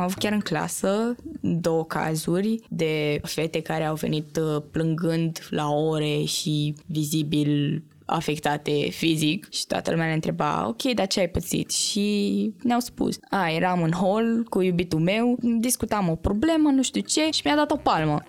avut chiar în clasă două cazuri de fete care au venit uh, plângând la ore și vizibil afectate fizic și toată lumea ne întreba, ok, dar ce ai pățit? Și ne-au spus, a, eram în hall cu iubitul meu, discutam o problemă, nu știu ce, și mi-a dat o palmă.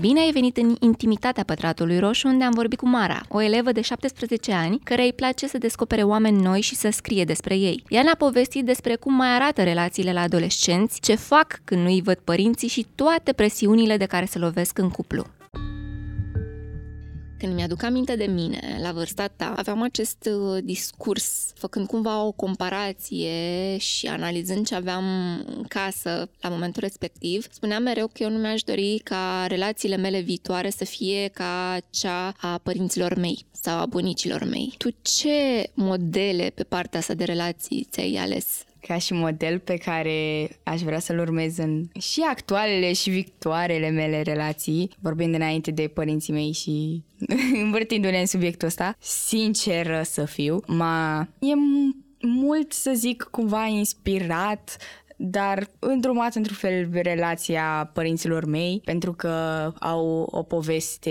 Bine ai venit în intimitatea Pătratului Roșu, unde am vorbit cu Mara, o elevă de 17 ani, care îi place să descopere oameni noi și să scrie despre ei. Ea ne-a povestit despre cum mai arată relațiile la adolescenți, ce fac când nu îi văd părinții și toate presiunile de care se lovesc în cuplu. Când mi-aduc aminte de mine, la vârsta ta, aveam acest uh, discurs, făcând cumva o comparație și analizând ce aveam în casă la momentul respectiv, spuneam mereu că eu nu mi-aș dori ca relațiile mele viitoare să fie ca cea a părinților mei sau a bunicilor mei. Tu ce modele pe partea asta de relații ți-ai ales? Ca și model pe care aș vrea să-l urmez în și actualele și viitoarele mele relații, vorbind înainte de părinții mei și învârtindu-ne în subiectul ăsta, sinceră să fiu, ma e mult să zic cumva inspirat dar îndrumat într-un fel relația părinților mei, pentru că au o poveste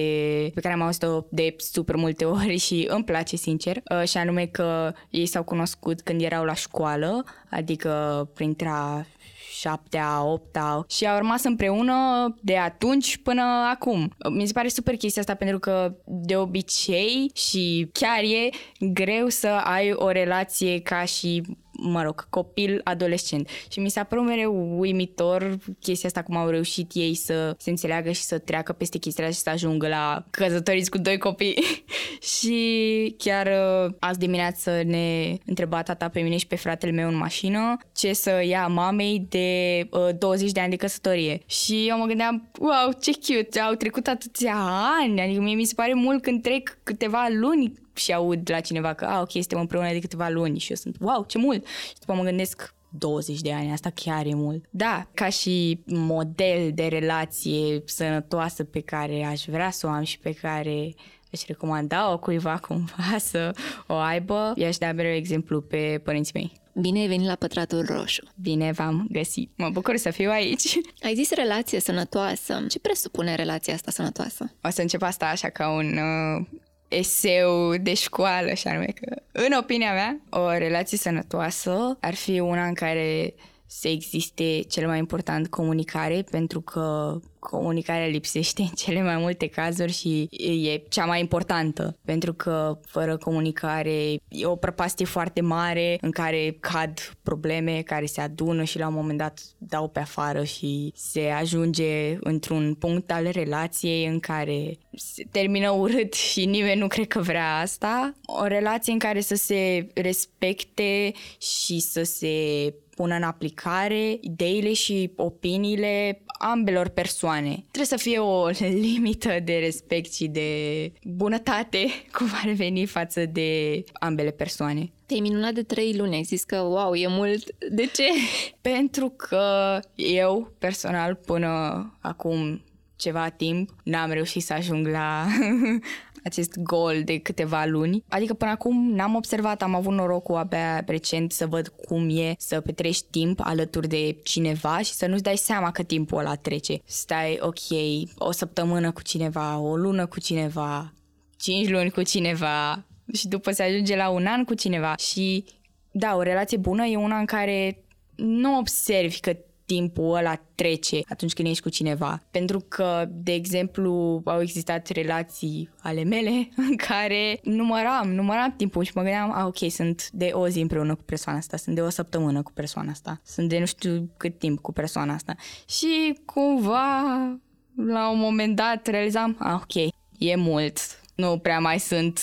pe care am auzit-o de super multe ori și îmi place sincer, uh, și anume că ei s-au cunoscut când erau la școală, adică printre șaptea, opta și au rămas împreună de atunci până acum. Mi se pare super chestia asta pentru că de obicei și chiar e greu să ai o relație ca și mă rog, copil adolescent. Și mi s-a părut mereu uimitor chestia asta cum au reușit ei să se înțeleagă și să treacă peste chestia și să ajungă la căzătoriți cu doi copii. și chiar uh, azi dimineață ne întreba tata pe mine și pe fratele meu în mașină ce să ia mamei de uh, 20 de ani de căsătorie. Și eu mă gândeam, wow, ce cute, au trecut atâția ani, adică mie mi se pare mult când trec câteva luni și aud la cineva că, a, ok, suntem împreună de câteva luni și eu sunt, wow, ce mult! Și după mă gândesc, 20 de ani, asta chiar e mult. Da, ca și model de relație sănătoasă pe care aș vrea să o am și pe care aș recomanda-o cuiva cumva să o aibă, i-aș da mereu exemplu pe părinții mei. Bine ai venit la Pătratul Roșu. Bine v-am găsit. Mă bucur să fiu aici. Ai zis relație sănătoasă. Ce presupune relația asta sănătoasă? O să încep asta așa ca un uh, eseu de școală, și anume că, în opinia mea, o relație sănătoasă ar fi una în care să existe cel mai important comunicare, pentru că comunicarea lipsește în cele mai multe cazuri și e cea mai importantă, pentru că fără comunicare e o prăpastie foarte mare în care cad probleme care se adună și la un moment dat dau pe afară și se ajunge într-un punct al relației în care se termină urât și nimeni nu cred că vrea asta. O relație în care să se respecte și să se pună în aplicare ideile și opiniile ambelor persoane. Trebuie să fie o limită de respect și de bunătate cum ar veni față de ambele persoane. Te-ai minunat de trei luni, ai zis că wow, e mult. De ce? Pentru că eu, personal, până acum ceva timp, n-am reușit să ajung la acest gol de câteva luni. Adică până acum n-am observat, am avut norocul abia recent să văd cum e să petrești timp alături de cineva și să nu-ți dai seama că timpul ăla trece. Stai, ok, o săptămână cu cineva, o lună cu cineva, cinci luni cu cineva și după se ajunge la un an cu cineva și da, o relație bună e una în care nu observi că timpul ăla trece atunci când ești cu cineva. Pentru că, de exemplu, au existat relații ale mele în care număram, număram timpul și mă gândeam, a, ok, sunt de o zi împreună cu persoana asta, sunt de o săptămână cu persoana asta, sunt de nu știu cât timp cu persoana asta. Și cumva, la un moment dat, realizam, a, ok, e mult, nu prea mai sunt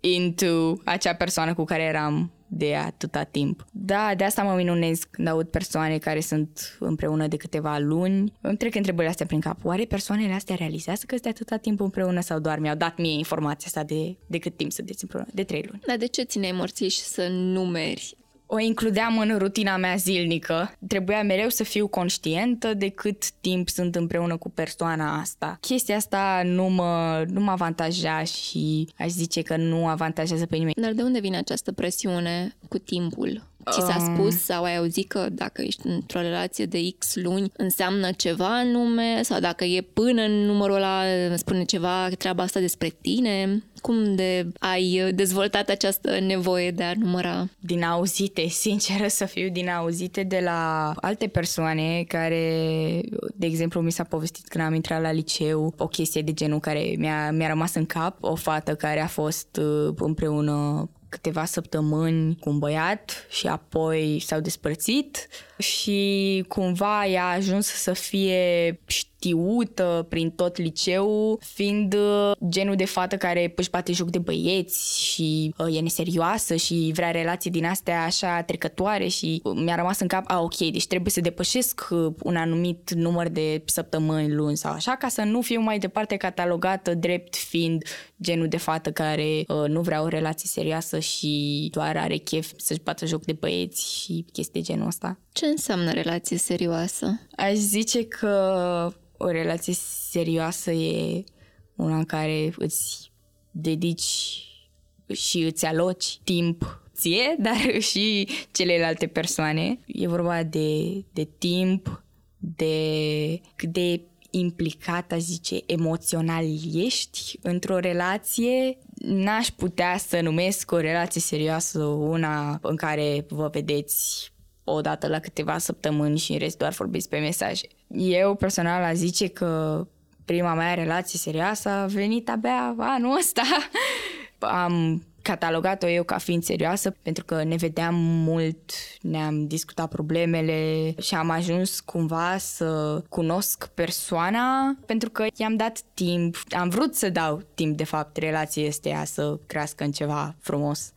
into acea persoană cu care eram de atâta timp. Da, de asta mă minunez când aud persoane care sunt împreună de câteva luni. Îmi trec întrebările astea prin cap. Oare persoanele astea realizează că sunt de atâta timp împreună sau doar mi-au dat mie informația asta de, de cât timp sunteți împreună? De trei luni. Dar de ce țineai morții și să numeri o includeam în rutina mea zilnică. Trebuia mereu să fiu conștientă de cât timp sunt împreună cu persoana asta. Chestia asta nu mă, nu mă avantaja și aș zice că nu avantajează pe nimeni. Dar de unde vine această presiune cu timpul? Ți s-a spus sau ai auzit că dacă ești într-o relație de X luni înseamnă ceva anume sau dacă e până în numărul ăla spune ceva treaba asta despre tine? Cum de ai dezvoltat această nevoie de a număra? Din auzite, sinceră să fiu, din auzite de la alte persoane care, de exemplu, mi s-a povestit când am intrat la liceu o chestie de genul care mi-a, mi-a rămas în cap, o fată care a fost uh, împreună câteva săptămâni cu un băiat și apoi s-au despărțit și cumva ea a ajuns să fie știută prin tot liceu, fiind uh, genul de fată care își bate joc de băieți și uh, e neserioasă și vrea relații din astea așa trecătoare și uh, mi-a rămas în cap, a, ok, deci trebuie să depășesc un anumit număr de săptămâni, luni sau așa, ca să nu fiu mai departe catalogată drept fiind genul de fată care uh, nu vrea o relație serioasă și doar are chef să-și bată joc de băieți și chestii de genul ăsta. Ce înseamnă relație serioasă? Aș zice că o relație serioasă e una în care îți dedici și îți aloci timp ție, dar și celelalte persoane. E vorba de, de timp, de cât de implicat, aș zice, emoțional ești într-o relație, n-aș putea să numesc o relație serioasă una în care vă vedeți o dată la câteva săptămâni și în rest doar vorbiți pe mesaje. Eu personal a zice că prima mea relație serioasă a venit abia anul ăsta. Am catalogat-o eu ca fiind serioasă pentru că ne vedeam mult, ne-am discutat problemele și am ajuns cumva să cunosc persoana pentru că i-am dat timp, am vrut să dau timp de fapt relației astea să crească în ceva frumos.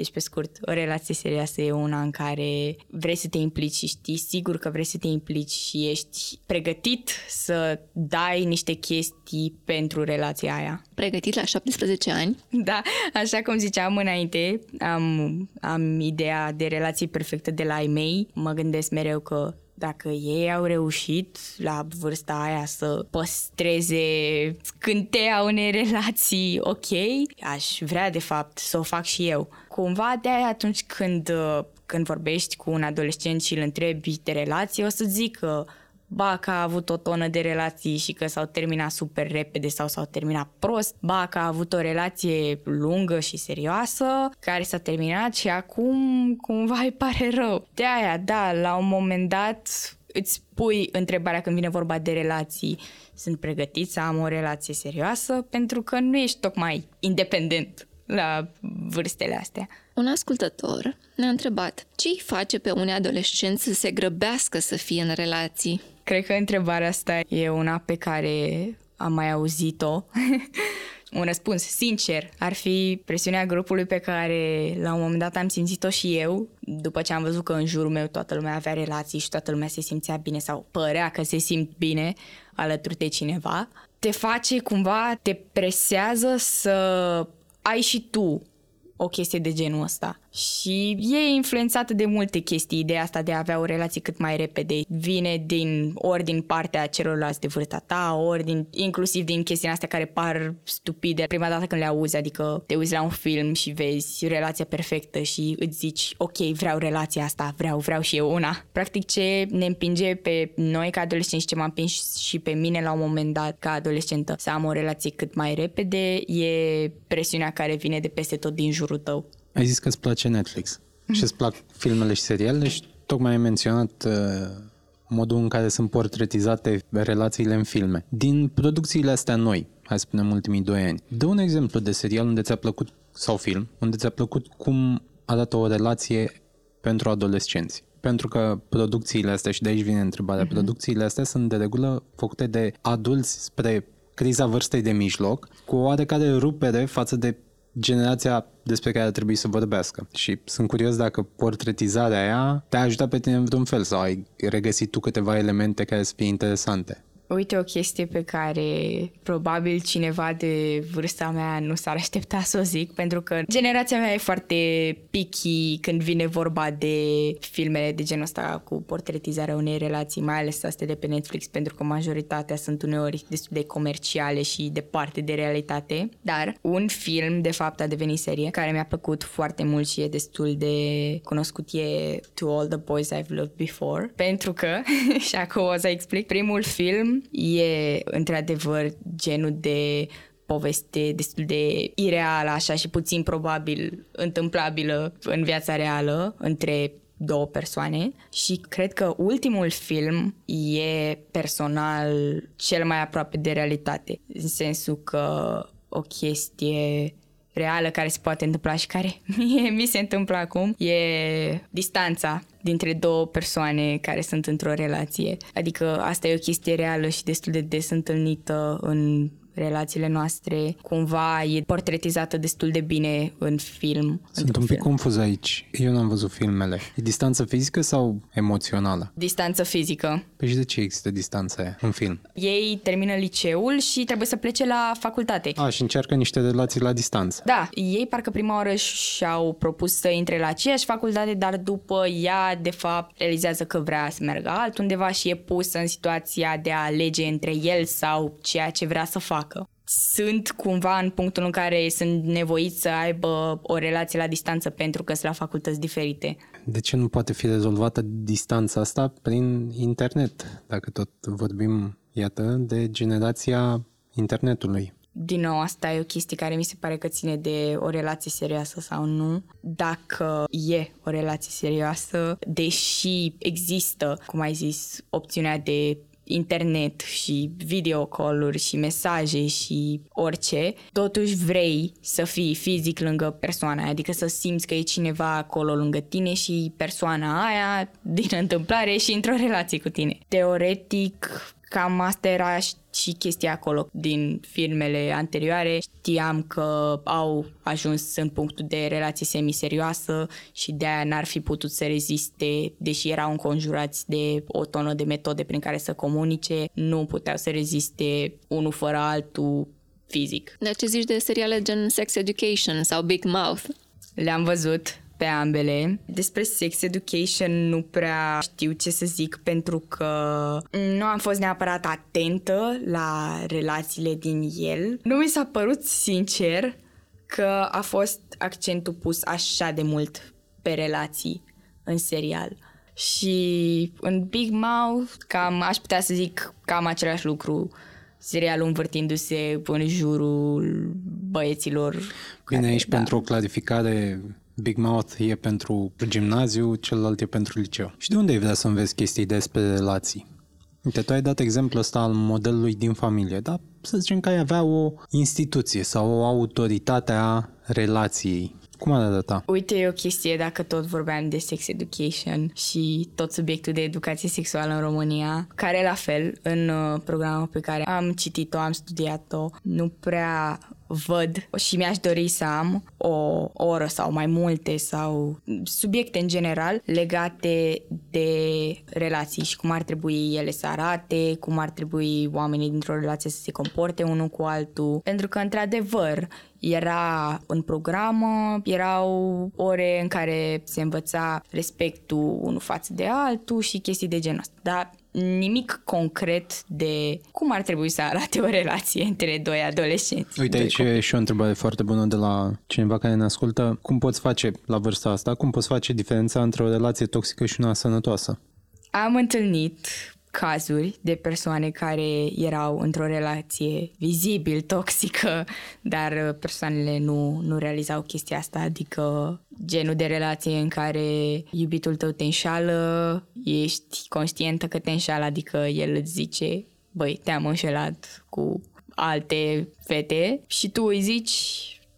Deci, pe scurt, o relație serioasă e una în care vrei să te implici și știi sigur că vrei să te implici și ești pregătit să dai niște chestii pentru relația aia. Pregătit la 17 ani? Da, așa cum ziceam înainte, am, am ideea de relație perfectă de la ai mei. Mă gândesc mereu că dacă ei au reușit la vârsta aia să păstreze scânteia unei relații ok, aș vrea de fapt să o fac și eu. Cumva de aia atunci când, când vorbești cu un adolescent și îl întrebi de relație, o să zic că ba că a avut o tonă de relații și că s-au terminat super repede sau s-au terminat prost, ba că a avut o relație lungă și serioasă care s-a terminat și acum cumva îi pare rău. De aia, da, la un moment dat îți pui întrebarea când vine vorba de relații. Sunt pregătit să am o relație serioasă pentru că nu ești tocmai independent la vârstele astea. Un ascultător ne-a întrebat ce îi face pe unii adolescenți să se grăbească să fie în relații? Cred că întrebarea asta e una pe care am mai auzit-o. un răspuns sincer ar fi presiunea grupului pe care la un moment dat am simțit-o și eu, după ce am văzut că în jurul meu toată lumea avea relații și toată lumea se simțea bine sau părea că se simt bine alături de cineva, te face cumva, te presează să ai și tu o chestie de genul ăsta. Și e influențată de multe chestii, ideea asta de a avea o relație cât mai repede. Vine din ori din partea celorlalți de vârsta ta, ori din, inclusiv din chestiile astea care par stupide prima dată când le auzi, adică te uiți la un film și vezi relația perfectă și îți zici, ok, vreau relația asta, vreau, vreau și eu una. Practic ce ne împinge pe noi ca adolescenți și ce m-a împins și pe mine la un moment dat ca adolescentă să am o relație cât mai repede e presiunea care vine de peste tot din jurul tău. Ai zis că îți place Netflix și îți plac filmele și serialele și tocmai ai menționat uh, modul în care sunt portretizate relațiile în filme. Din producțiile astea noi, hai să spunem ultimii doi ani, dă un exemplu de serial unde ți-a plăcut, sau film, unde ți-a plăcut cum arată o relație pentru adolescenți. Pentru că producțiile astea, și de aici vine întrebarea, uh-huh. producțiile astea sunt de regulă făcute de adulți spre criza vârstei de mijloc, cu o oarecare rupere față de generația despre care ar trebui să vorbească. Și sunt curios dacă portretizarea aia te-a ajutat pe tine în vreun fel sau ai regăsit tu câteva elemente care să fie interesante. Uite o chestie pe care probabil cineva de vârsta mea nu s-ar aștepta să o zic, pentru că generația mea e foarte picky când vine vorba de filmele de genul ăsta cu portretizarea unei relații, mai ales astea de pe Netflix, pentru că majoritatea sunt uneori destul de comerciale și departe de realitate. Dar un film, de fapt, a devenit serie, care mi-a plăcut foarte mult și e destul de cunoscut, e To All the Boys I've Loved Before, pentru că, și acum o să explic, primul film e într-adevăr genul de poveste destul de ireală așa și puțin probabil întâmplabilă în viața reală între două persoane. Și cred că ultimul film e personal cel mai aproape de realitate, în sensul că o chestie reală care se poate întâmpla și care mie mi se întâmplă acum e distanța dintre două persoane care sunt într-o relație. Adică asta e o chestie reală și destul de des întâlnită în relațiile noastre cumva e portretizată destul de bine în film. Sunt un pic film. confuz aici. Eu n-am văzut filmele. E distanță fizică sau emoțională? Distanță fizică. Păi și de ce există distanța aia în film? Ei termină liceul și trebuie să plece la facultate. A, și încearcă niște relații la distanță. Da, ei parcă prima oară și-au propus să intre la aceeași facultate, dar după ea, de fapt, realizează că vrea să meargă altundeva și e pusă în situația de a alege între el sau ceea ce vrea să facă facă. Sunt cumva în punctul în care sunt nevoiți să aibă o relație la distanță pentru că sunt la facultăți diferite. De ce nu poate fi rezolvată distanța asta prin internet, dacă tot vorbim, iată, de generația internetului? din nou, asta e o chestie care mi se pare că ține de o relație serioasă sau nu. Dacă e o relație serioasă, deși există, cum ai zis, opțiunea de internet și video call-uri și mesaje și orice, totuși vrei să fii fizic lângă persoana aia, adică să simți că e cineva acolo lângă tine și persoana aia, din întâmplare, și într-o relație cu tine. Teoretic, cam asta era și chestia acolo din filmele anterioare. Știam că au ajuns în punctul de relație semiserioasă și de aia n-ar fi putut să reziste, deși erau înconjurați de o tonă de metode prin care să comunice, nu puteau să reziste unul fără altul fizic. De ce zici de seriale gen Sex Education sau Big Mouth? Le-am văzut, pe ambele. Despre sex education nu prea știu ce să zic pentru că nu am fost neapărat atentă la relațiile din el. Nu mi s-a părut sincer că a fost accentul pus așa de mult pe relații în serial. Și în Big Mouth, cam aș putea să zic cam același lucru serialul învârtindu-se în jurul băieților. Bine, aici da. pentru o clarificare Big Mouth e pentru gimnaziu, celălalt e pentru liceu. Și de unde ai vrea să înveți chestii despre relații? Uite, tu ai dat exemplul ăsta al modelului din familie, dar să zicem că ai avea o instituție sau o autoritate a relației cum ar arăta? Uite, e o chestie dacă tot vorbeam de sex education și tot subiectul de educație sexuală în România, care la fel, în uh, programul pe care am citit-o, am studiat-o, nu prea văd și mi-aș dori să am o oră sau mai multe sau subiecte în general legate de relații și cum ar trebui ele să arate, cum ar trebui oamenii dintr-o relație să se comporte unul cu altul. Pentru că, într-adevăr, era în programă, erau ore în care se învăța respectul unul față de altul și chestii de genul ăsta. Dar nimic concret de cum ar trebui să arate o relație între doi adolescenți. Uite, aici e și o întrebare foarte bună de la cineva care ne ascultă. Cum poți face la vârsta asta, cum poți face diferența între o relație toxică și una sănătoasă? Am întâlnit cazuri de persoane care erau într-o relație vizibil toxică, dar persoanele nu, nu realizau chestia asta, adică genul de relație în care iubitul tău te înșală, ești conștientă că te înșală, adică el îți zice, băi, te-am înșelat cu alte fete și tu îi zici,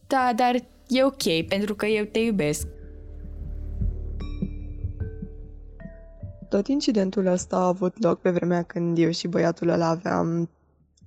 da, dar e ok pentru că eu te iubesc. Tot incidentul ăsta a avut loc pe vremea când eu și băiatul ăla aveam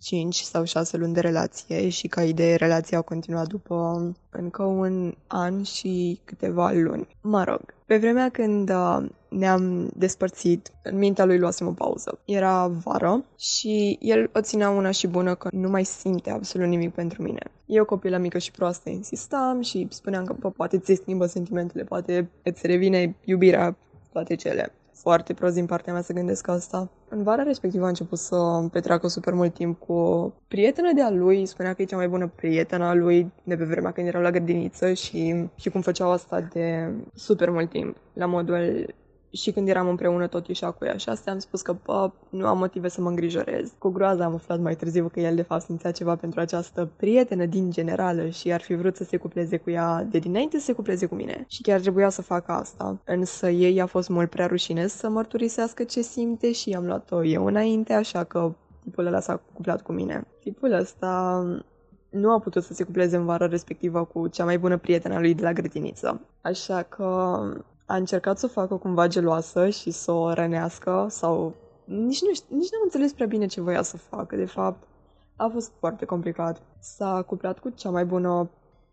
5 sau 6 luni de relație și ca idee relația a continuat după încă un an și câteva luni. Mă rog, pe vremea când uh, ne-am despărțit, în mintea lui luasem o pauză. Era vară și el o ținea una și bună că nu mai simte absolut nimic pentru mine. Eu, copila mică și proastă, insistam și spuneam că poate ți se schimbă sentimentele, poate îți revine iubirea, toate cele foarte prost din partea mea să gândesc asta. În vara respectivă a început să petreacă super mult timp cu o prietenă de-a lui, spunea că e cea mai bună prietenă a lui de pe vremea când erau la grădiniță și, și cum făceau asta de super mult timp. La modul și când eram împreună tot ieșea cu ea și asta am spus că bă, nu am motive să mă îngrijorez. Cu groază am aflat mai târziu că el de fapt simțea ceva pentru această prietenă din generală și ar fi vrut să se cupleze cu ea de dinainte să se cupleze cu mine. Și chiar trebuia să facă asta. Însă ei a fost mult prea rușine să mărturisească ce simte și am luat-o eu înainte, așa că tipul ăla s-a cuplat cu mine. Tipul ăsta nu a putut să se cupleze în vara respectivă cu cea mai bună prietenă a lui de la grădiniță. Așa că a încercat să o facă cumva geloasă și să o rănească sau nici nu, nici nu am înțeles prea bine ce voia să facă. De fapt, a fost foarte complicat. S-a cuplat cu cea mai bună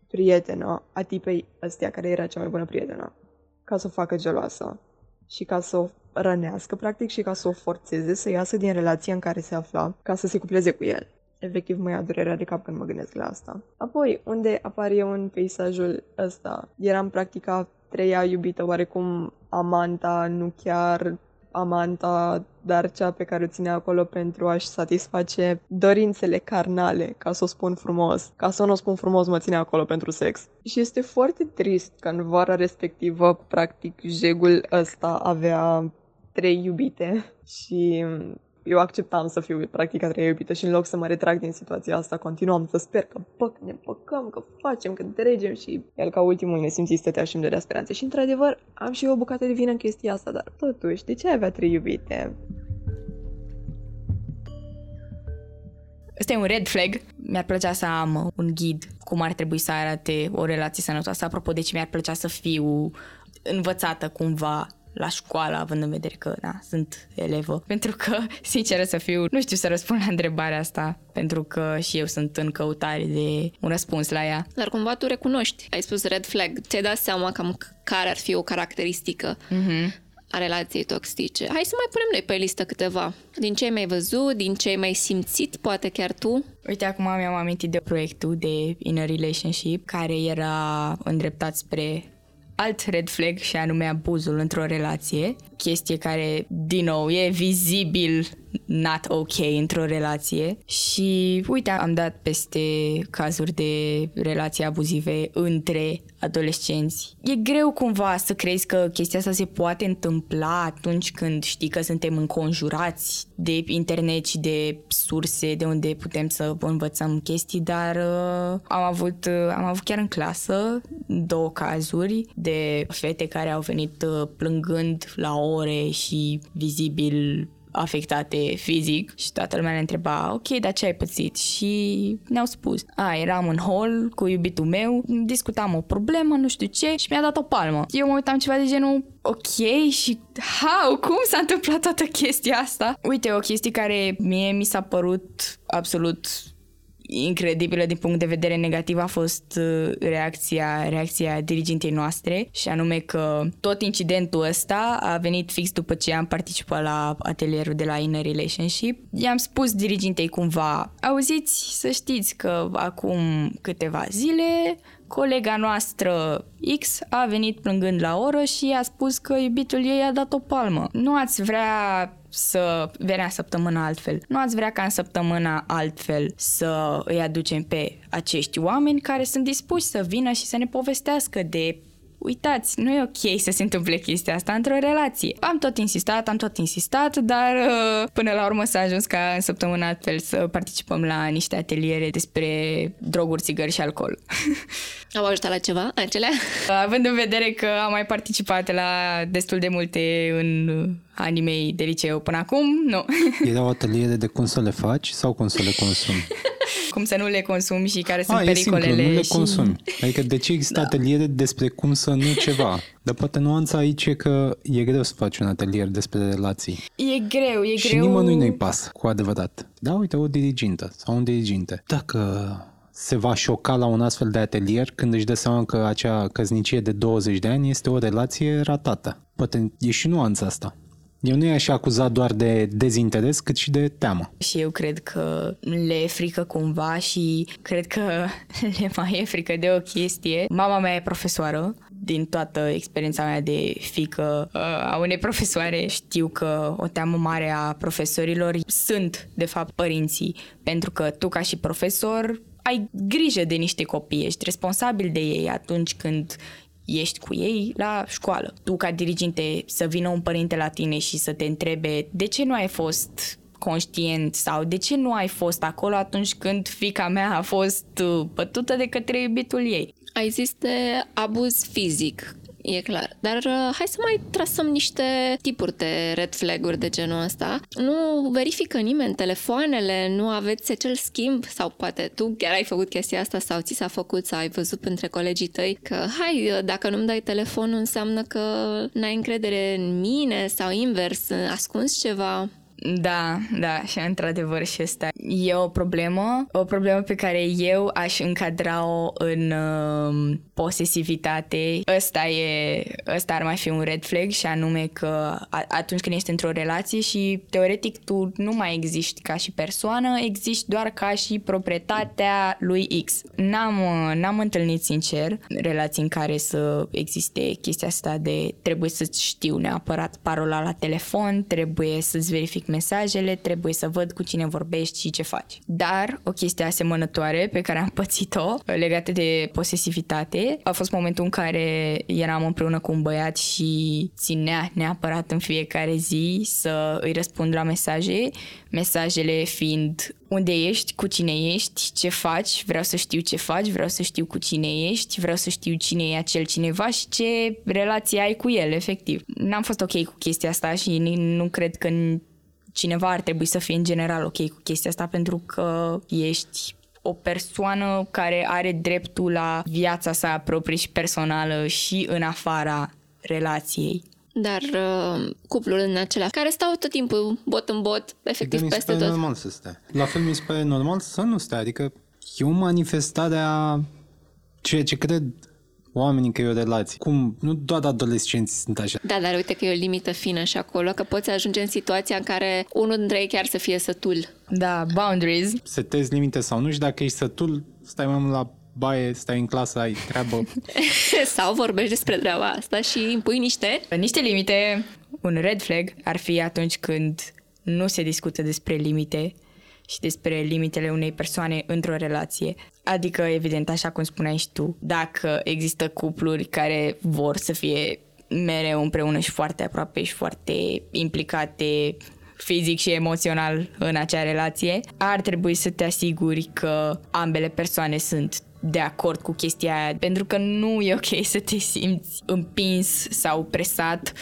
prietenă a tipei ăstea care era cea mai bună prietenă ca să o facă geloasă și ca să o rănească, practic, și ca să o forțeze să iasă din relația în care se afla, ca să se cupleze cu el. Efectiv mă ia durerea de cap când mă gândesc la asta. Apoi, unde apar eu în peisajul ăsta? Eram practic a treia iubită, oarecum amanta, nu chiar amanta, dar cea pe care o ține acolo pentru a-și satisface dorințele carnale, ca să o spun frumos. Ca să nu o spun frumos, mă ține acolo pentru sex. Și este foarte trist că în vara respectivă, practic, jegul ăsta avea trei iubite și eu acceptam să fiu practic a treia iubită și în loc să mă retrag din situația asta, continuam să sper că pă, că ne păcăm, că facem, că dregem și el ca ultimul nesimțit stătea și îmi dădea speranțe. Și într-adevăr am și eu o bucată de vină în chestia asta, dar totuși, de ce avea trei iubite? Ăsta e un red flag. Mi-ar plăcea să am un ghid cum ar trebui să arate o relație sănătoasă. Apropo de ce mi-ar plăcea să fiu învățată cumva la școală, având în vedere că, da, sunt elevă. Pentru că, sincer să fiu, nu știu să răspund la întrebarea asta, pentru că și eu sunt în căutare de un răspuns la ea. Dar cumva tu recunoști, ai spus red flag, ți-ai dat seama cam care ar fi o caracteristică mm-hmm. a relației toxice. Hai să mai punem noi pe listă câteva. Din ce ai mai văzut, din ce ai mai simțit, poate chiar tu? Uite, acum mi-am amintit de proiectul de Inner Relationship, care era îndreptat spre alt red flag și anume abuzul într-o relație, chestie care, din nou, e vizibil not ok într-o relație și uite, am dat peste cazuri de relații abuzive între adolescenți. E greu cumva să crezi că chestia asta se poate întâmpla atunci când știi că suntem înconjurați de internet și de surse de unde putem să învățăm chestii, dar uh, am avut, uh, am avut chiar în clasă două cazuri de fete care au venit uh, plângând la ore și vizibil afectate fizic și toată lumea ne întreba, ok, dar ce ai pățit? Și ne-au spus, a, eram în hall cu iubitul meu, discutam o problemă, nu știu ce, și mi-a dat o palmă. Eu mă uitam ceva de genul, ok, și how, cum s-a întâmplat toată chestia asta? Uite, o chestie care mie mi s-a părut absolut incredibilă din punct de vedere negativ a fost uh, reacția, reacția dirigintei noastre și anume că tot incidentul ăsta a venit fix după ce am participat la atelierul de la Inner Relationship. I-am spus dirigintei cumva, auziți, să știți că acum câteva zile colega noastră X a venit plângând la oră și a spus că iubitul ei a dat o palmă. Nu ați vrea să venea săptămâna altfel. Nu ați vrea ca în săptămâna altfel să îi aducem pe acești oameni care sunt dispuși să vină și să ne povestească de uitați, nu e ok să se întâmple chestia asta într-o relație. Am tot insistat, am tot insistat, dar uh, până la urmă s-a ajuns ca în săptămâna altfel să participăm la niște ateliere despre droguri, țigări și alcool. Au ajutat la ceva acelea? Având în vedere că am mai participat la destul de multe în animei de liceu până acum, nu. Era o ateliere de cum să le faci sau cum să le consumi? cum să nu le consumi și care sunt A, e simplu, pericolele. nu le și... consumi. Adică de ce există da. ateliere despre cum să nu ceva? Dar poate nuanța aici e că e greu să faci un atelier despre relații. E greu, e Și greu. nimănui nu-i pasă, cu adevărat. Da, uite, o dirigintă sau un diriginte. Dacă se va șoca la un astfel de atelier când își dă seama că acea căsnicie de 20 de ani este o relație ratată. Poate e și nuanța asta. Eu nu i-aș acuza doar de dezinteres, cât și de teamă. Și eu cred că le e frică cumva și cred că le mai e frică de o chestie. Mama mea e profesoară. Din toată experiența mea de fică uh, a unei profesoare știu că o teamă mare a profesorilor sunt, de fapt, părinții. Pentru că tu, ca și profesor, ai grijă de niște copii, ești responsabil de ei atunci când ești cu ei la școală. Tu, ca diriginte, să vină un părinte la tine și să te întrebe de ce nu ai fost conștient sau de ce nu ai fost acolo atunci când fica mea a fost uh, bătută de către iubitul ei. Ai zis de abuz fizic, e clar. Dar uh, hai să mai trasăm niște tipuri de red flag-uri de genul ăsta. Nu verifică nimeni telefoanele, nu aveți acel schimb sau poate tu chiar ai făcut chestia asta sau ți s-a făcut sau ai văzut între colegii tăi că hai, uh, dacă nu-mi dai telefonul înseamnă că n-ai încredere în mine sau invers, ascunzi ceva. Da, da, și într-adevăr și asta e o problemă, o problemă pe care eu aș încadra-o în uh, posesivitate. Ăsta e, ăsta ar mai fi un red flag și anume că a, atunci când ești într-o relație și teoretic tu nu mai existi ca și persoană, existi doar ca și proprietatea lui X. N-am, uh, n-am întâlnit sincer relații în care să existe chestia asta de trebuie să știu neapărat parola la telefon, trebuie să-ți verific mesajele, trebuie să văd cu cine vorbești și ce faci. Dar o chestie asemănătoare pe care am pățit-o legată de posesivitate a fost momentul în care eram împreună cu un băiat și ținea neapărat în fiecare zi să îi răspund la mesaje, mesajele fiind unde ești, cu cine ești, ce faci, vreau să știu ce faci, vreau să știu cu cine ești, vreau să știu cine e acel cineva și ce relație ai cu el, efectiv. N-am fost ok cu chestia asta și nu cred că cineva ar trebui să fie în general ok cu chestia asta pentru că ești o persoană care are dreptul la viața sa proprie și personală și în afara relației. Dar uh, cuplul în acela care stau tot timpul bot în bot, efectiv mi se peste pare tot. normal să stea. La fel mi se pare normal să nu stea. Adică e o manifestare a ceea ce cred oamenii că e o relație. Cum, nu doar adolescenții sunt așa. Da, dar uite că e o limită fină și acolo, că poți ajunge în situația în care unul dintre ei chiar să fie sătul. Da, boundaries. Setezi limite sau nu și dacă ești sătul, stai mai mult la baie, stai în clasă, ai treabă. Sau vorbești despre treaba asta și impui niște... Niște limite, un red flag ar fi atunci când nu se discută despre limite și despre limitele unei persoane într-o relație. Adică, evident, așa cum spuneai și tu, dacă există cupluri care vor să fie mereu împreună și foarte aproape și foarte implicate fizic și emoțional în acea relație, ar trebui să te asiguri că ambele persoane sunt de acord cu chestia aia, pentru că nu e ok să te simți împins sau presat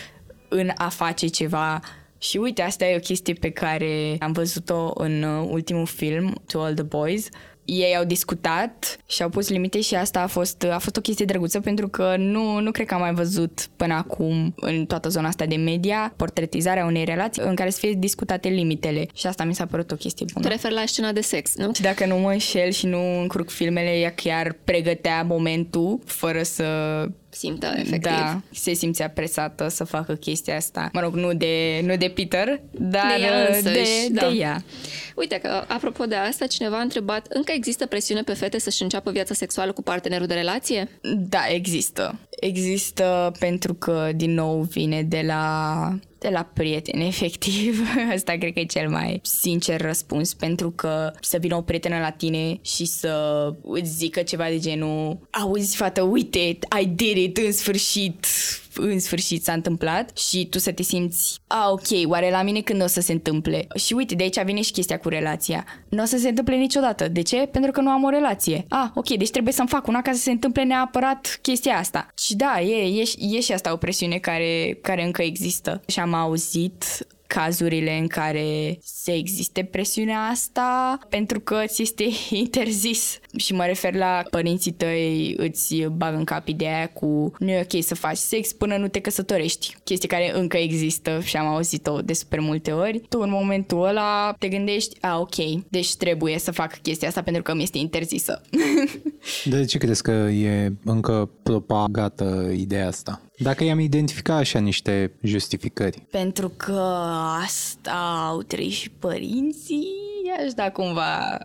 în a face ceva și uite, asta e o chestie pe care am văzut-o în ultimul film, To All the Boys. Ei au discutat și au pus limite și asta a fost, a fost o chestie drăguță pentru că nu, nu cred că am mai văzut până acum în toată zona asta de media portretizarea unei relații în care să fie discutate limitele și asta mi s-a părut o chestie bună. Te referi la scena de sex, nu? Și dacă nu mă înșel și nu încurc filmele, ea chiar pregătea momentul fără să simtă, efectiv. Da, se simțea presată să facă chestia asta. Mă rog, nu de, nu de Peter, dar de ea, însăși, de, da. de ea. Uite că, apropo de asta, cineva a întrebat, încă există presiune pe fete să-și înceapă viața sexuală cu partenerul de relație? Da, există. Există pentru că, din nou, vine de la de la prieteni, efectiv. Asta cred că e cel mai sincer răspuns, pentru că să vină o prietenă la tine și să îți zică ceva de genul auzi, fată, uite, I did it, în sfârșit, în sfârșit s-a întâmplat și tu să te simți, a, ok, oare la mine când o să se întâmple? Și uite, de aici vine și chestia cu relația. Nu o să se întâmple niciodată. De ce? Pentru că nu am o relație. A, ok, deci trebuie să-mi fac una ca să se întâmple neapărat chestia asta. Și da, e, e, e și asta o presiune care, care încă există. Și am auzit cazurile în care se existe presiunea asta pentru că ți este interzis. Și mă refer la părinții tăi îți bag în cap ideea cu nu e ok să faci sex până nu te căsătorești. Chestie care încă există și am auzit-o de super multe ori. Tu în momentul ăla te gândești, a ok, deci trebuie să fac chestia asta pentru că mi este interzisă. De ce crezi că e încă propagată ideea asta? Dacă i-am identificat așa niște justificări. Pentru că asta au trăit și părinții, aș da cumva...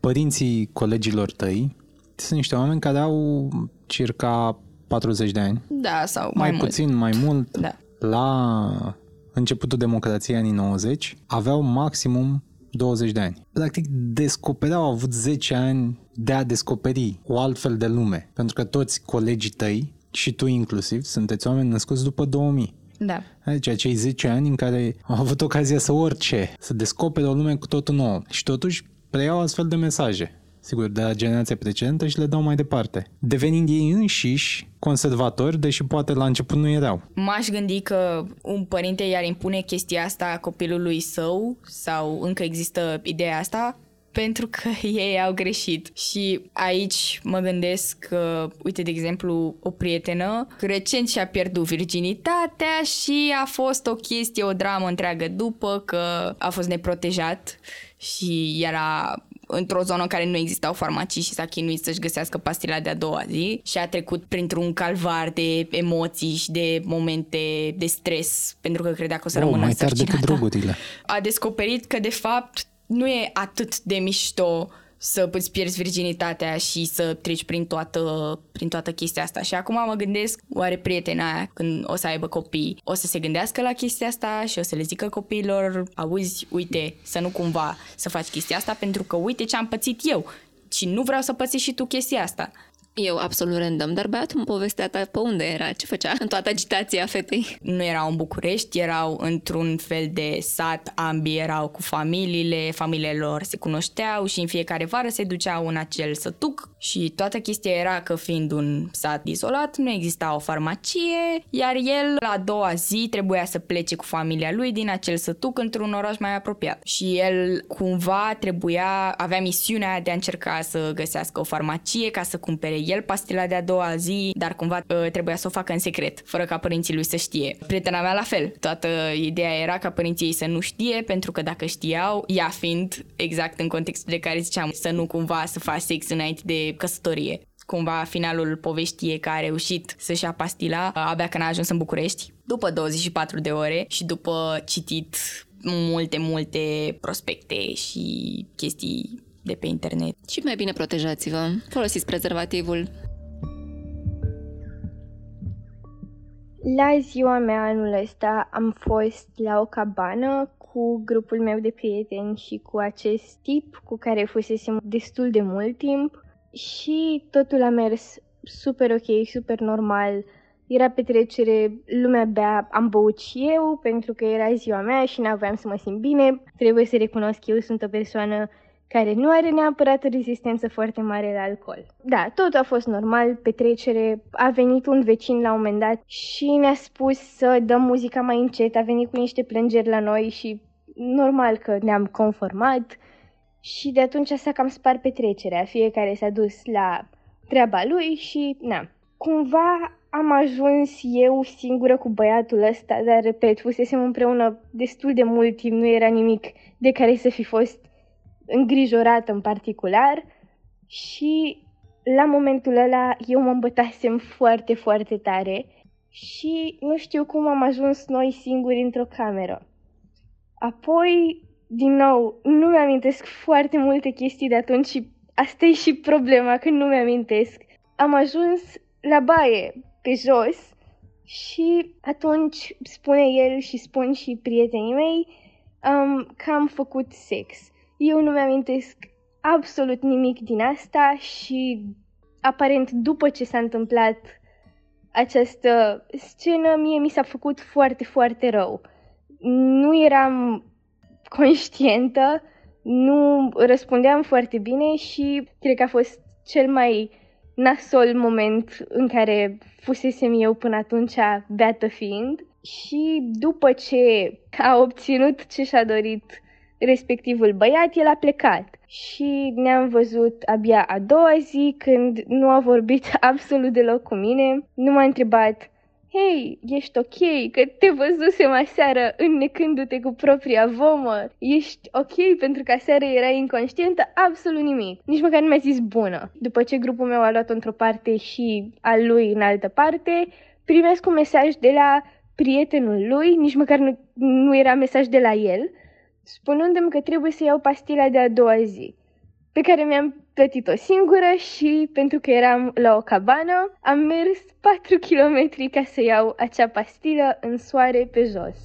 Părinții colegilor tăi sunt niște oameni care au circa 40 de ani. Da, sau mai, mai mult. puțin, mai mult. Da. La începutul democrației anii 90 aveau maximum 20 de ani. Practic descopereau, au avut 10 ani de a descoperi o altfel de lume. Pentru că toți colegii tăi și tu inclusiv sunteți oameni născuți după 2000. Da. Adică acei 10 ani în care au avut ocazia să orice, să descopere o lume cu totul nouă. Și totuși preiau astfel de mesaje sigur, de la generația precedentă și le dau mai departe. Devenind ei înșiși conservatori, deși poate la început nu erau. M-aș gândi că un părinte i-ar impune chestia asta copilului său sau încă există ideea asta pentru că ei au greșit. Și aici mă gândesc că, uite, de exemplu, o prietenă recent și-a pierdut virginitatea și a fost o chestie, o dramă întreagă după că a fost neprotejat și era într-o zonă în care nu existau farmacii și s-a chinuit să-și găsească pastila de a doua zi și a trecut printr-un calvar de emoții și de momente de stres pentru că credea că o să oh, rămână mai tare decât drogurile. A descoperit că de fapt nu e atât de mișto să îți pierzi virginitatea și să treci prin toată, prin toată chestia asta. Și acum mă gândesc, oare prietena aia, când o să aibă copii, o să se gândească la chestia asta și o să le zică copiilor, auzi, uite, să nu cumva să faci chestia asta, pentru că uite ce am pățit eu și nu vreau să păți și tu chestia asta. Eu absolut random, dar băiatul în povestea ta pe unde era? Ce făcea în toată agitația fetei? Nu erau în București, erau într-un fel de sat, ambii erau cu familiile, familiile lor se cunoșteau și în fiecare vară se duceau în acel sătuc și toată chestia era că fiind un sat izolat, nu exista o farmacie, iar el la a doua zi trebuia să plece cu familia lui din acel sătuc într-un oraș mai apropiat. Și el cumva trebuia, avea misiunea de a încerca să găsească o farmacie ca să cumpere el pastila de a doua zi, dar cumva uh, trebuia să o facă în secret, fără ca părinții lui să știe. Prietena mea la fel. Toată ideea era ca părinții ei să nu știe, pentru că dacă știau, ea fiind exact în contextul de care ziceam, să nu cumva să faci sex înainte de căsătorie cumva finalul poveștii e că a reușit să-și ia pastila abia când a ajuns în București, după 24 de ore și după citit multe, multe prospecte și chestii de pe internet. Și mai bine protejați-vă. Folosiți prezervativul. La ziua mea anul ăsta am fost la o cabană cu grupul meu de prieteni și cu acest tip cu care fusesem destul de mult timp și totul a mers super ok, super normal. Era petrecere, lumea bea, am băut și eu pentru că era ziua mea și n-aveam să mă simt bine. Trebuie să recunosc că eu sunt o persoană care nu are neapărat o rezistență foarte mare la alcool. Da, tot a fost normal, petrecere, a venit un vecin la un moment dat și ne-a spus să dăm muzica mai încet, a venit cu niște plângeri la noi și normal că ne-am conformat și de atunci s-a cam spart petrecerea, fiecare s-a dus la treaba lui și na. Cumva am ajuns eu singură cu băiatul ăsta, dar repet, fusesem împreună destul de mult timp, nu era nimic de care să fi fost îngrijorată în particular și la momentul ăla eu mă îmbătasem foarte, foarte tare și nu știu cum am ajuns noi singuri într-o cameră. Apoi, din nou, nu mi-amintesc foarte multe chestii de atunci și asta e și problema, că nu mi-amintesc. Am ajuns la baie, pe jos, și atunci spune el și spun și prietenii mei um, că am făcut sex. Eu nu mi-amintesc absolut nimic din asta și aparent după ce s-a întâmplat această scenă, mie mi s-a făcut foarte, foarte rău. Nu eram conștientă, nu răspundeam foarte bine și cred că a fost cel mai nasol moment în care fusesem eu până atunci beată fiind și după ce a obținut ce și-a dorit respectivul băiat, el a plecat. Și ne-am văzut abia a doua zi când nu a vorbit absolut deloc cu mine. Nu m-a întrebat Hei, ești ok? Că te văzusem aseară înnecându-te cu propria vomă. Ești ok pentru că aseară erai inconștientă? Absolut nimic. Nici măcar nu mi-a zis bună. După ce grupul meu a luat într-o parte și al lui în altă parte, primesc un mesaj de la prietenul lui, nici măcar nu, nu era mesaj de la el, spunându-mi că trebuie să iau pastila de a doua zi, pe care mi-am plătit-o singură și, pentru că eram la o cabană, am mers 4 km ca să iau acea pastilă în soare pe jos.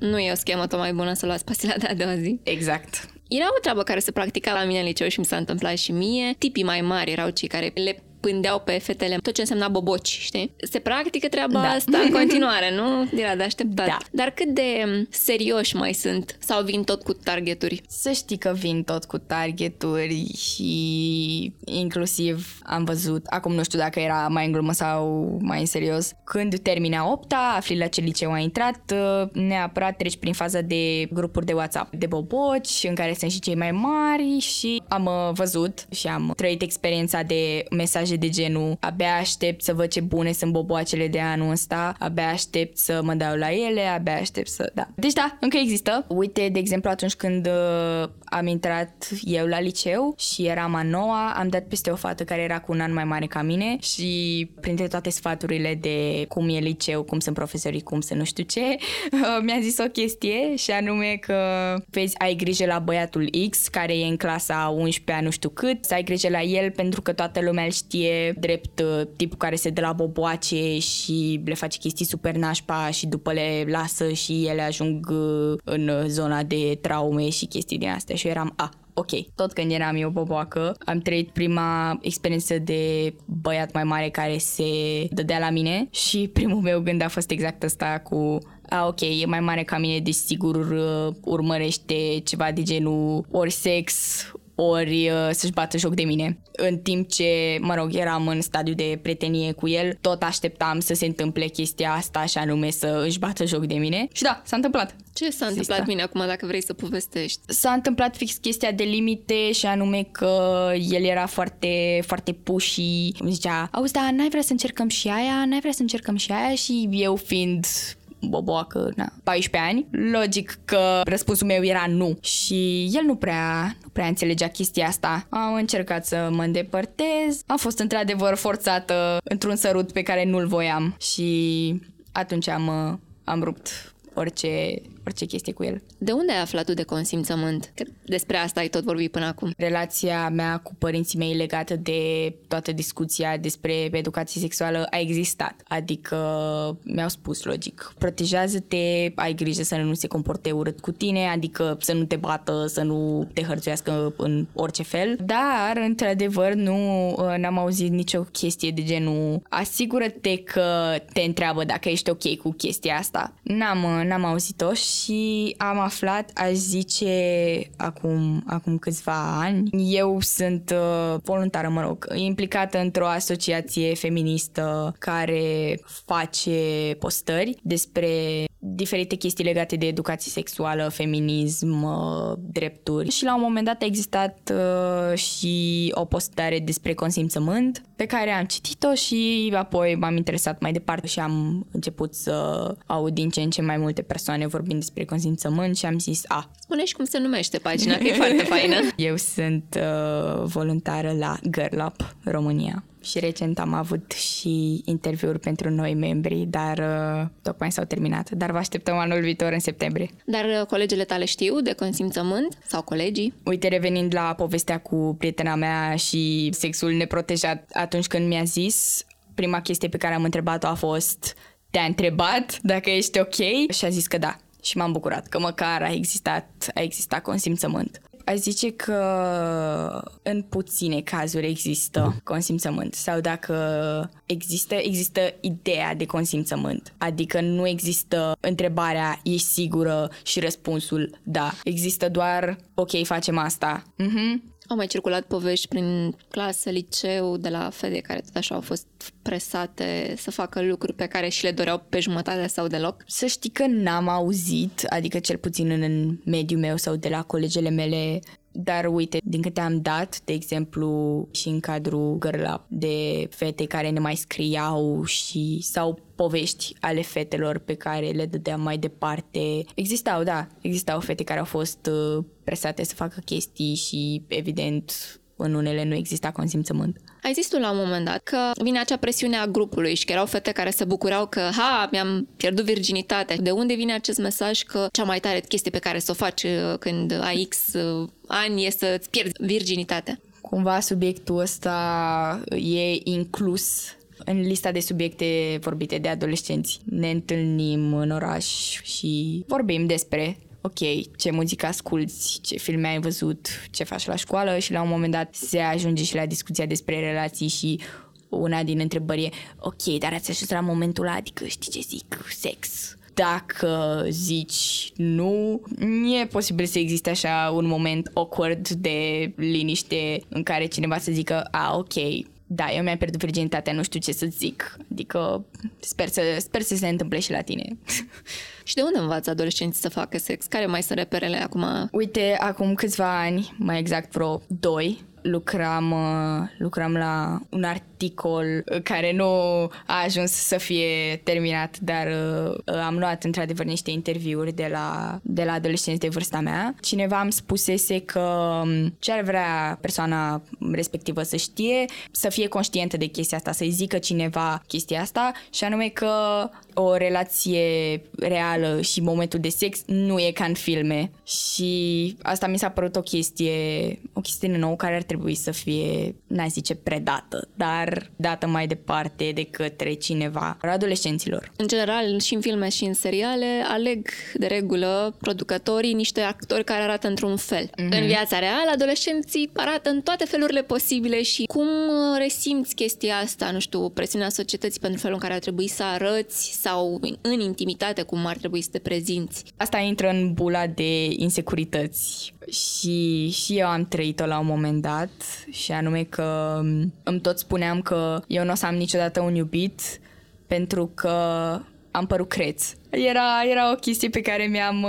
Nu e o schemă tot mai bună să luați pastila de a doua zi. Exact. Era o treabă care se practica la mine în liceu și mi s-a întâmplat și mie. Tipii mai mari erau cei care le pândeau pe fetele tot ce însemna boboci, știi? Se practică treaba da. asta în continuare, nu? Era de așteptat. Da. Dar cât de serioși mai sunt? Sau vin tot cu targeturi? Să știi că vin tot cu targeturi și inclusiv am văzut, acum nu știu dacă era mai în glumă sau mai în serios, când termina opta, afli la ce liceu a intrat, neapărat treci prin faza de grupuri de WhatsApp de boboci, în care sunt și cei mai mari și am uh, văzut și am trăit experiența de mesaje mesaje de genul abia aștept să văd ce bune sunt boboacele de anul ăsta, abia aștept să mă dau la ele, abia aștept să... Da. Deci da, încă există. Uite, de exemplu, atunci când uh, am intrat eu la liceu și eram a noua, am dat peste o fată care era cu un an mai mare ca mine și printre toate sfaturile de cum e liceu, cum sunt profesorii, cum să nu știu ce, mi-a zis o chestie și anume că vezi, ai grijă la băiatul X care e în clasa 11 nu știu cât, să ai grijă la el pentru că toată lumea îl știe fie drept uh, tipul care se dă la boboace și le face chestii super nașpa și după le lasă și ele ajung uh, în zona de traume și chestii din astea. Și eu eram, a, ok, tot când eram eu boboacă, am trăit prima experiență de băiat mai mare care se dădea la mine și primul meu gând a fost exact ăsta cu a, ok, e mai mare ca mine, deci sigur uh, urmărește ceva de genul ori sex, ori uh, să-și bată joc de mine. În timp ce, mă rog, eram în stadiu de prietenie cu el, tot așteptam să se întâmple chestia asta și anume să își bată joc de mine. Și da, s-a întâmplat. Ce s-a întâmplat bine acum dacă vrei să povestești? S-a întâmplat fix chestia de limite și anume că el era foarte, foarte pushy. Îmi zicea, auzi, da, n-ai vrea să încercăm și aia, n-ai vrea să încercăm și aia și eu fiind boboacă, na, 14 ani. Logic că răspunsul meu era nu și el nu prea, nu prea înțelegea chestia asta. Am încercat să mă îndepărtez, am fost într-adevăr forțată într-un sărut pe care nu-l voiam și atunci am, am rupt orice, orice chestie cu el. De unde ai aflat tu de consimțământ? Că despre asta ai tot vorbit până acum. Relația mea cu părinții mei legată de toată discuția despre educație sexuală a existat. Adică mi-au spus logic, protejează-te, ai grijă să nu se comporte urât cu tine, adică să nu te bată, să nu te hărțuiască în orice fel. Dar, într-adevăr, nu n-am auzit nicio chestie de genul asigură-te că te întreabă dacă ești ok cu chestia asta. N-am, n-am auzit-o și am aflat, aș zice, acum, acum câțiva ani. Eu sunt uh, voluntară, mă rog, implicată într-o asociație feministă care face postări despre diferite chestii legate de educație sexuală, feminism, uh, drepturi. Și la un moment dat a existat uh, și o postare despre consimțământ pe care am citit-o și apoi m-am interesat mai departe și am început să aud din ce în ce mai multe persoane vorbind despre consimțământ și am zis, a. Spune și cum se numește pagina, că e foarte faină. Eu sunt uh, voluntară la Girl Up România și recent am avut și interviuri pentru noi membri, dar uh, tocmai s-au terminat. Dar vă așteptăm anul viitor în septembrie. Dar uh, colegele tale știu de consimțământ sau colegii? Uite, revenind la povestea cu prietena mea și sexul neprotejat, atunci când mi-a zis, prima chestie pe care am întrebat-o a fost te-a întrebat dacă ești ok și a zis că da. Și m-am bucurat că măcar a existat, a existat consimțământ. Aș zice că în puține cazuri există consimțământ sau dacă există, există ideea de consimțământ. Adică nu există întrebarea ești sigură și răspunsul da. Există doar ok, facem asta. Mm-hmm. Au mai circulat povești prin clasă, liceu, de la fete care tot așa au fost presate să facă lucruri pe care și le doreau pe jumătate sau deloc? Să știi că n-am auzit, adică cel puțin în, în mediul meu sau de la colegele mele, dar uite, din câte am dat, de exemplu, și în cadrul Girl Up, de fete care ne mai scriau și sau povești ale fetelor pe care le dădeam mai departe. Existau, da, existau fete care au fost uh, presate să facă chestii și, evident, în unele nu exista consimțământ. Ai zis tu la un moment dat că vine acea presiune a grupului și că erau fete care se bucurau că, ha, mi-am pierdut virginitatea. De unde vine acest mesaj că cea mai tare chestie pe care să o faci uh, când ai X uh, ani e să-ți pierzi virginitatea? Cumva subiectul ăsta e inclus în lista de subiecte vorbite de adolescenți. Ne întâlnim în oraș și vorbim despre ok, ce muzică asculti, ce filme ai văzut, ce faci la școală și la un moment dat se ajunge și la discuția despre relații și una din întrebări e ok, dar ați ajuns la momentul ăla, adică știi ce zic, sex. Dacă zici nu, e posibil să existe așa un moment awkward de liniște în care cineva să zică, a, ok, da, eu mi-am pierdut virginitatea, nu știu ce să zic. Adică sper să, sper să se întâmple și la tine. Și de unde învață adolescenții să facă sex? Care mai sunt reperele acum? Uite, acum câțiva ani, mai exact vreo doi, lucram, uh, lucram la un articol care nu a ajuns să fie terminat, dar uh, am luat într-adevăr niște interviuri de la, de la adolescenți de vârsta mea. Cineva îmi spusese că um, ce ar vrea persoana respectivă să știe, să fie conștientă de chestia asta, să-i zică cineva chestia asta și anume că o relație reală și momentul de sex nu e ca în filme și asta mi s-a părut o chestie, o chestie nouă care ar trebui să fie, n-aș zice predată, dar dată mai departe de către cineva, adolescenților. În general, și în filme și în seriale, aleg de regulă producătorii niște actori care arată într-un fel. Mm-hmm. În viața reală, adolescenții arată în toate felurile posibile și cum resimți chestia asta, nu știu, presiunea societății pentru felul în care ar trebui să arăți sau în intimitate cum ar trebui să te prezinți. Asta intră în bula de insecurități și, și eu am trăit-o la un moment dat și anume că îmi tot spuneam că eu nu o să am niciodată un iubit pentru că am părut creț. Era, era o chestie pe care mi-am,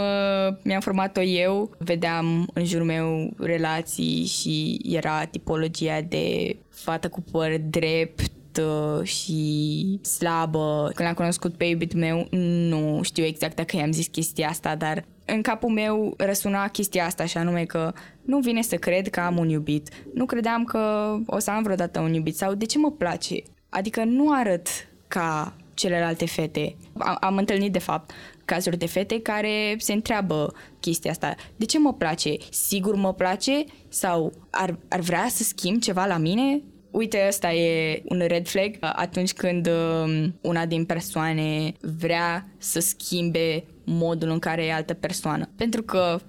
mi-am format-o eu. Vedeam în jurul meu relații și era tipologia de fată cu păr drept, și slabă. Când l-am cunoscut pe iubitul meu, nu știu exact dacă i-am zis chestia asta, dar în capul meu răsuna chestia asta și anume că nu vine să cred că am un iubit. Nu credeam că o să am vreodată un iubit sau de ce mă place. Adică nu arăt ca celelalte fete. Am, am întâlnit, de fapt, cazuri de fete care se întreabă chestia asta. De ce mă place? Sigur mă place? Sau ar, ar vrea să schimb ceva la mine? Uite, ăsta e un red flag atunci când um, una din persoane vrea să schimbe modul în care e altă persoană. Pentru că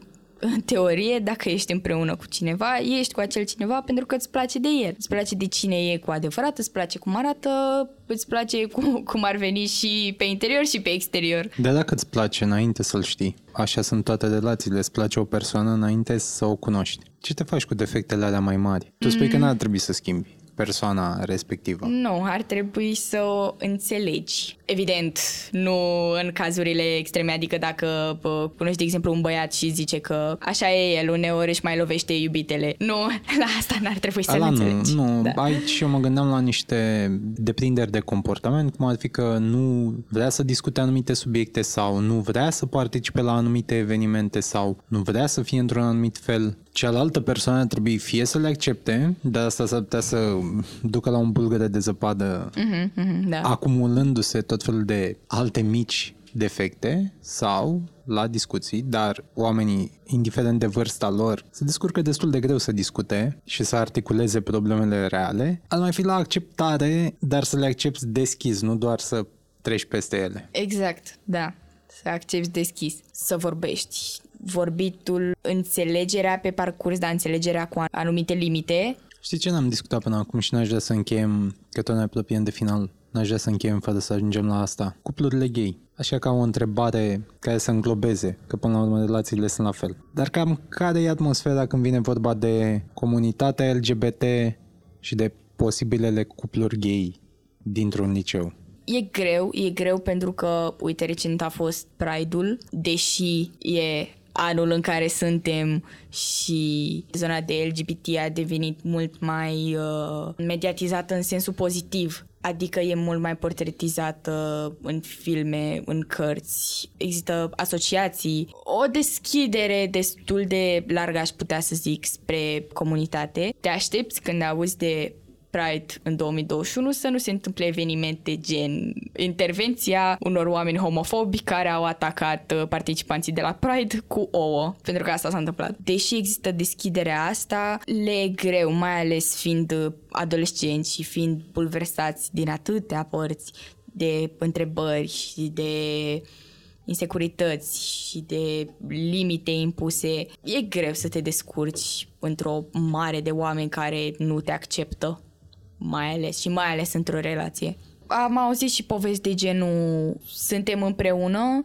în teorie, dacă ești împreună cu cineva, ești cu acel cineva pentru că îți place de el. Îți place de cine e cu adevărat, îți place cum arată, îți place cum, cum ar veni și pe interior și pe exterior. De dacă îți place înainte să-l știi, așa sunt toate relațiile, îți place o persoană înainte să o cunoști. Ce te faci cu defectele alea mai mari? Tu spui mm. că n-ar trebui să schimbi persoana respectivă. Nu, ar trebui să o înțelegi. Evident, nu în cazurile extreme, adică dacă pă, cunoști, de exemplu, un băiat și zice că așa e el, uneori își mai lovește iubitele. Nu, la asta n-ar trebui să Ala, înțelegi. Nu, nu. Da. aici eu mă gândeam la niște deprinderi de comportament, cum ar fi că nu vrea să discute anumite subiecte sau nu vrea să participe la anumite evenimente sau nu vrea să fie într-un anumit fel cealaltă persoană trebuie fie să le accepte, dar asta s-ar putea să ducă la un bulgăre de zăpadă mm-hmm, mm-hmm, da. acumulându-se tot felul de alte mici defecte sau la discuții, dar oamenii, indiferent de vârsta lor, se descurcă destul de greu să discute și să articuleze problemele reale. Ar mai fi la acceptare, dar să le accepti deschis, nu doar să treci peste ele. Exact, da. Să accepti deschis, să vorbești vorbitul, înțelegerea pe parcurs, dar înțelegerea cu anumite limite. Știi ce n-am discutat până acum și n-aș vrea să încheiem, că tot ne apropiem de final n-aș vrea să încheiem fără să ajungem la asta. Cuplurile gay. Așa ca o întrebare care să înglobeze, că până la urmă relațiile sunt la fel. Dar cam care e atmosfera când vine vorba de comunitatea LGBT și de posibilele cupluri gay dintr-un liceu? E greu, e greu pentru că, uite, recent a fost Pride-ul, deși e anul în care suntem și zona de LGBT a devenit mult mai uh, mediatizată în sensul pozitiv. Adică e mult mai portretizată în filme, în cărți. Există asociații, o deschidere destul de largă, aș putea să zic, spre comunitate. Te aștepți când auzi de Pride în 2021 să nu se întâmple evenimente gen intervenția unor oameni homofobi care au atacat uh, participanții de la Pride cu ouă, pentru că asta s-a întâmplat. Deși există deschiderea asta, le e greu, mai ales fiind uh, adolescenți și fiind pulversați din atâtea părți de întrebări și de insecurități și de limite impuse, e greu să te descurci într-o mare de oameni care nu te acceptă mai ales și mai ales într-o relație. Am auzit și povesti de genul suntem împreună,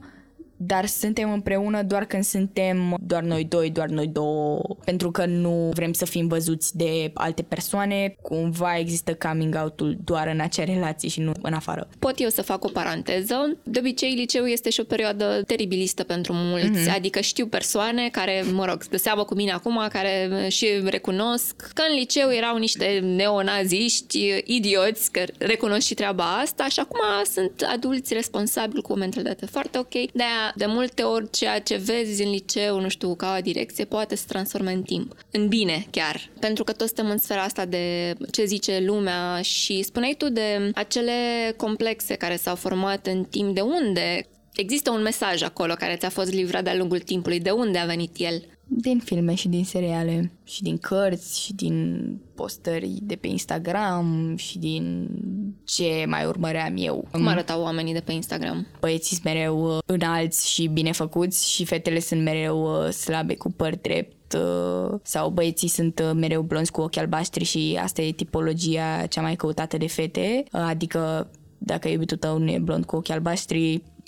dar suntem împreună doar când suntem doar noi doi, doar noi două, pentru că nu vrem să fim văzuți de alte persoane, cumva există coming out-ul doar în acea relație și nu în afară. Pot eu să fac o paranteză. De obicei, liceul este și o perioadă teribilistă pentru mulți, mm-hmm. adică știu persoane care, mă rog, de seamă cu mine acum, care și recunosc că în liceu erau niște neonaziști, idioți, că recunosc și treaba asta și acum sunt adulți responsabili cu o mentalitate foarte ok. De-aia de multe ori ceea ce vezi în liceu, nu știu, ca o direcție, poate să transforme în timp. În bine, chiar. Pentru că toți suntem în sfera asta de ce zice lumea și spuneai tu de acele complexe care s-au format în timp de unde Există un mesaj acolo care ți-a fost livrat de-a lungul timpului. De unde a venit el? Din filme și din seriale și din cărți și din postări de pe Instagram și din ce mai urmăream eu. Cum arătau oamenii de pe Instagram? Băieții sunt mereu uh, înalți și bine făcuți și fetele sunt mereu uh, slabe cu păr drept uh, sau băieții sunt mereu blonzi cu ochi albaștri și asta e tipologia cea mai căutată de fete, adică dacă iubitul tău nu e blond cu ochi albaștri, Mm,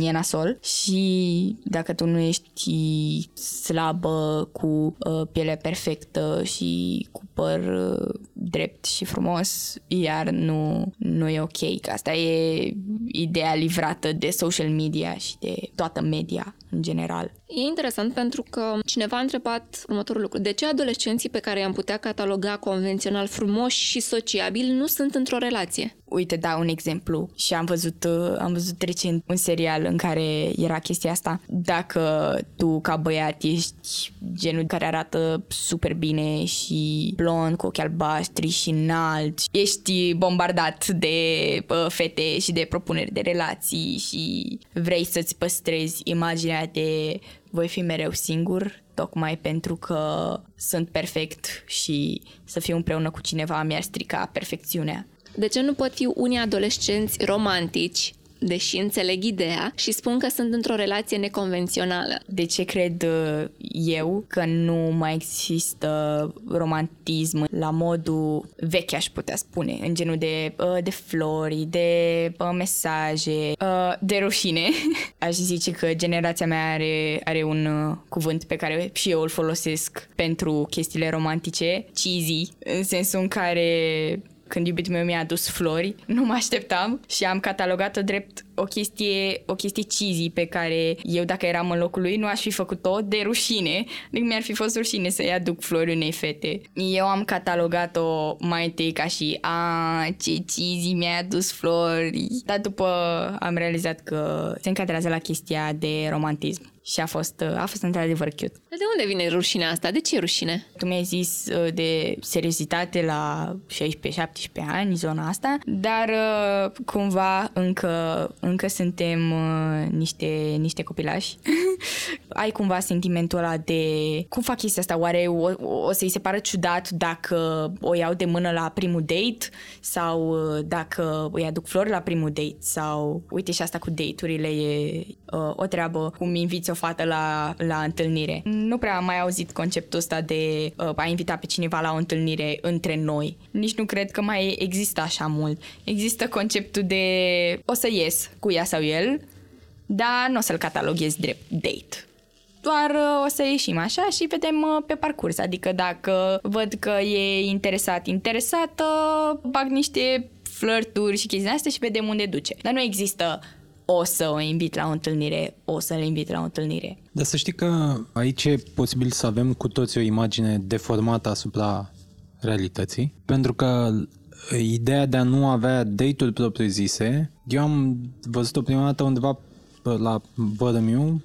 e nasol și dacă tu nu ești slabă cu uh, piele perfectă și cu păr uh, drept și frumos, iar nu, nu e ok. Asta e ideea livrată de social media și de toată media în general. E interesant pentru că cineva a întrebat următorul lucru. De ce adolescenții pe care i-am putea cataloga convențional frumoși și sociabili nu sunt într-o relație? Uite, dau un exemplu și am văzut, uh, am văzut recent un serial în care era chestia asta. Dacă tu, ca băiat, ești genul care arată super bine și blond, cu ochi albaștri și înalt, ești bombardat de uh, fete și de propuneri de relații și vrei să-ți păstrezi imaginea de voi fi mereu singur, tocmai pentru că sunt perfect și să fiu împreună cu cineva mi-ar strica perfecțiunea. De ce nu pot fi unii adolescenți romantici deși înțeleg ideea și spun că sunt într-o relație neconvențională. De ce cred uh, eu că nu mai există romantism la modul vechi, aș putea spune, în genul de, uh, de flori, de uh, mesaje, de rușine. Aș zice că generația mea are, are un cuvânt pe care și eu îl folosesc pentru chestiile romantice, cheesy, în sensul în care când iubitul meu mi-a adus flori, nu mă așteptam și am catalogat-o drept o chestie, o chestie cheesy pe care eu, dacă eram în locul lui, nu aș fi făcut-o de rușine. Adică mi-ar fi fost rușine să-i aduc flori unei fete. Eu am catalogat-o mai întâi ca și a, ce cheesy mi-a adus flori. Dar după am realizat că se încadrează la chestia de romantism și a fost, a fost într-adevăr cute. De unde vine rușinea asta? De ce e rușine? Tu mi-ai zis uh, de seriozitate la 16-17 ani, zona asta, dar uh, cumva încă, încă suntem uh, niște, niște copilași ai cumva sentimentul ăla de cum fac chestia asta, oare o, o să-i se pară ciudat dacă o iau de mână la primul date sau uh, dacă îi aduc flori la primul date sau uite și asta cu date-urile e uh, o treabă cum inviți o fată la, la întâlnire. Nu prea am mai auzit conceptul ăsta de uh, a invita pe cineva la o întâlnire între noi. Nici nu cred că mai există așa mult. Există conceptul de o să ies cu ea sau el, dar nu o să-l cataloghez drept date doar uh, o să ieșim așa și vedem uh, pe parcurs. Adică dacă văd că e interesat, interesată, bag niște flirturi și chestii astea și vedem unde duce. Dar nu există o să o invit la o întâlnire, o să-l invit la o întâlnire. Dar să știi că aici e posibil să avem cu toți o imagine deformată asupra realității, pentru că ideea de a nu avea date-uri propriu-zise, eu am văzut-o prima dată undeva la Bărămiu,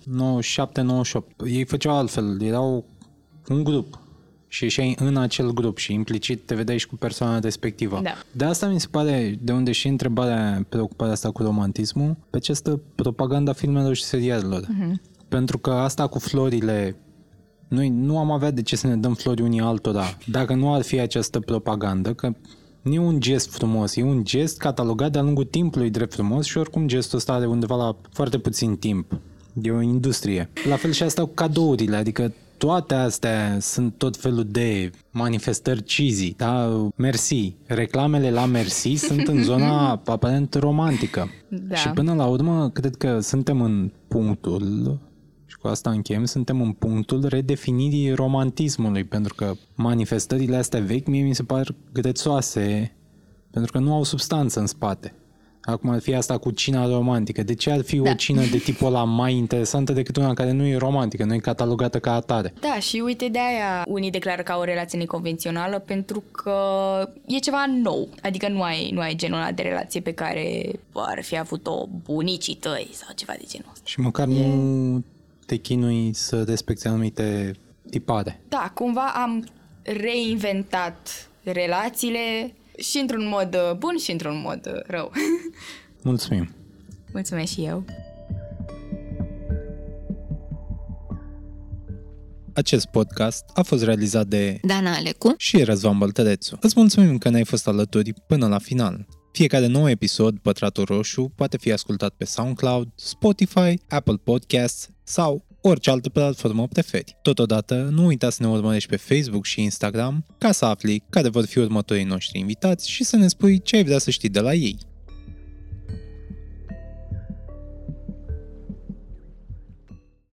97-98. Ei făceau altfel, erau un grup și ieșeai în acel grup și implicit te vedeai și cu persoana respectivă. Da. De asta mi se pare, de unde și întrebarea, preocuparea asta cu romantismul, pe această propaganda filmelor și serialelor. Uh-huh. Pentru că asta cu florile noi nu am avea de ce să ne dăm flori unii altora dacă nu ar fi această propagandă, că nu e un gest frumos, e un gest catalogat de-a lungul timpului drept frumos și oricum gestul ăsta are undeva la foarte puțin timp. E o industrie. La fel și asta cu cadourile, adică toate astea sunt tot felul de manifestări cheesy, da? Mersi. Reclamele la Mersi sunt în zona aparent romantică. Da. Și până la urmă, cred că suntem în punctul și cu asta încheiem, suntem în punctul redefinirii romantismului, pentru că manifestările astea vechi mie mi se par grețoase, pentru că nu au substanță în spate. Acum ar fi asta cu cina romantică. De ce ar fi da. o cină de tipul ăla mai interesantă decât una care nu e romantică, nu e catalogată ca atare? Da, și uite de aia unii declară ca o relație neconvențională pentru că e ceva nou. Adică nu ai, nu ai genul ăla de relație pe care ar fi avut-o bunicii tăi sau ceva de genul ăsta. Și măcar e... nu te chinui să respecti anumite tipare. Da, cumva am reinventat relațiile și într-un mod uh, bun și într-un mod uh, rău. Mulțumim! Mulțumesc și eu! Acest podcast a fost realizat de Dana Alecu și Răzvan Băltărețu. Îți mulțumim că ne-ai fost alături până la final. Fiecare nou episod, Pătratul Roșu, poate fi ascultat pe SoundCloud, Spotify, Apple Podcasts sau orice altă platformă preferi. Totodată, nu uita să ne urmărești pe Facebook și Instagram ca să afli care vor fi următorii noștri invitați și să ne spui ce ai vrea să știi de la ei.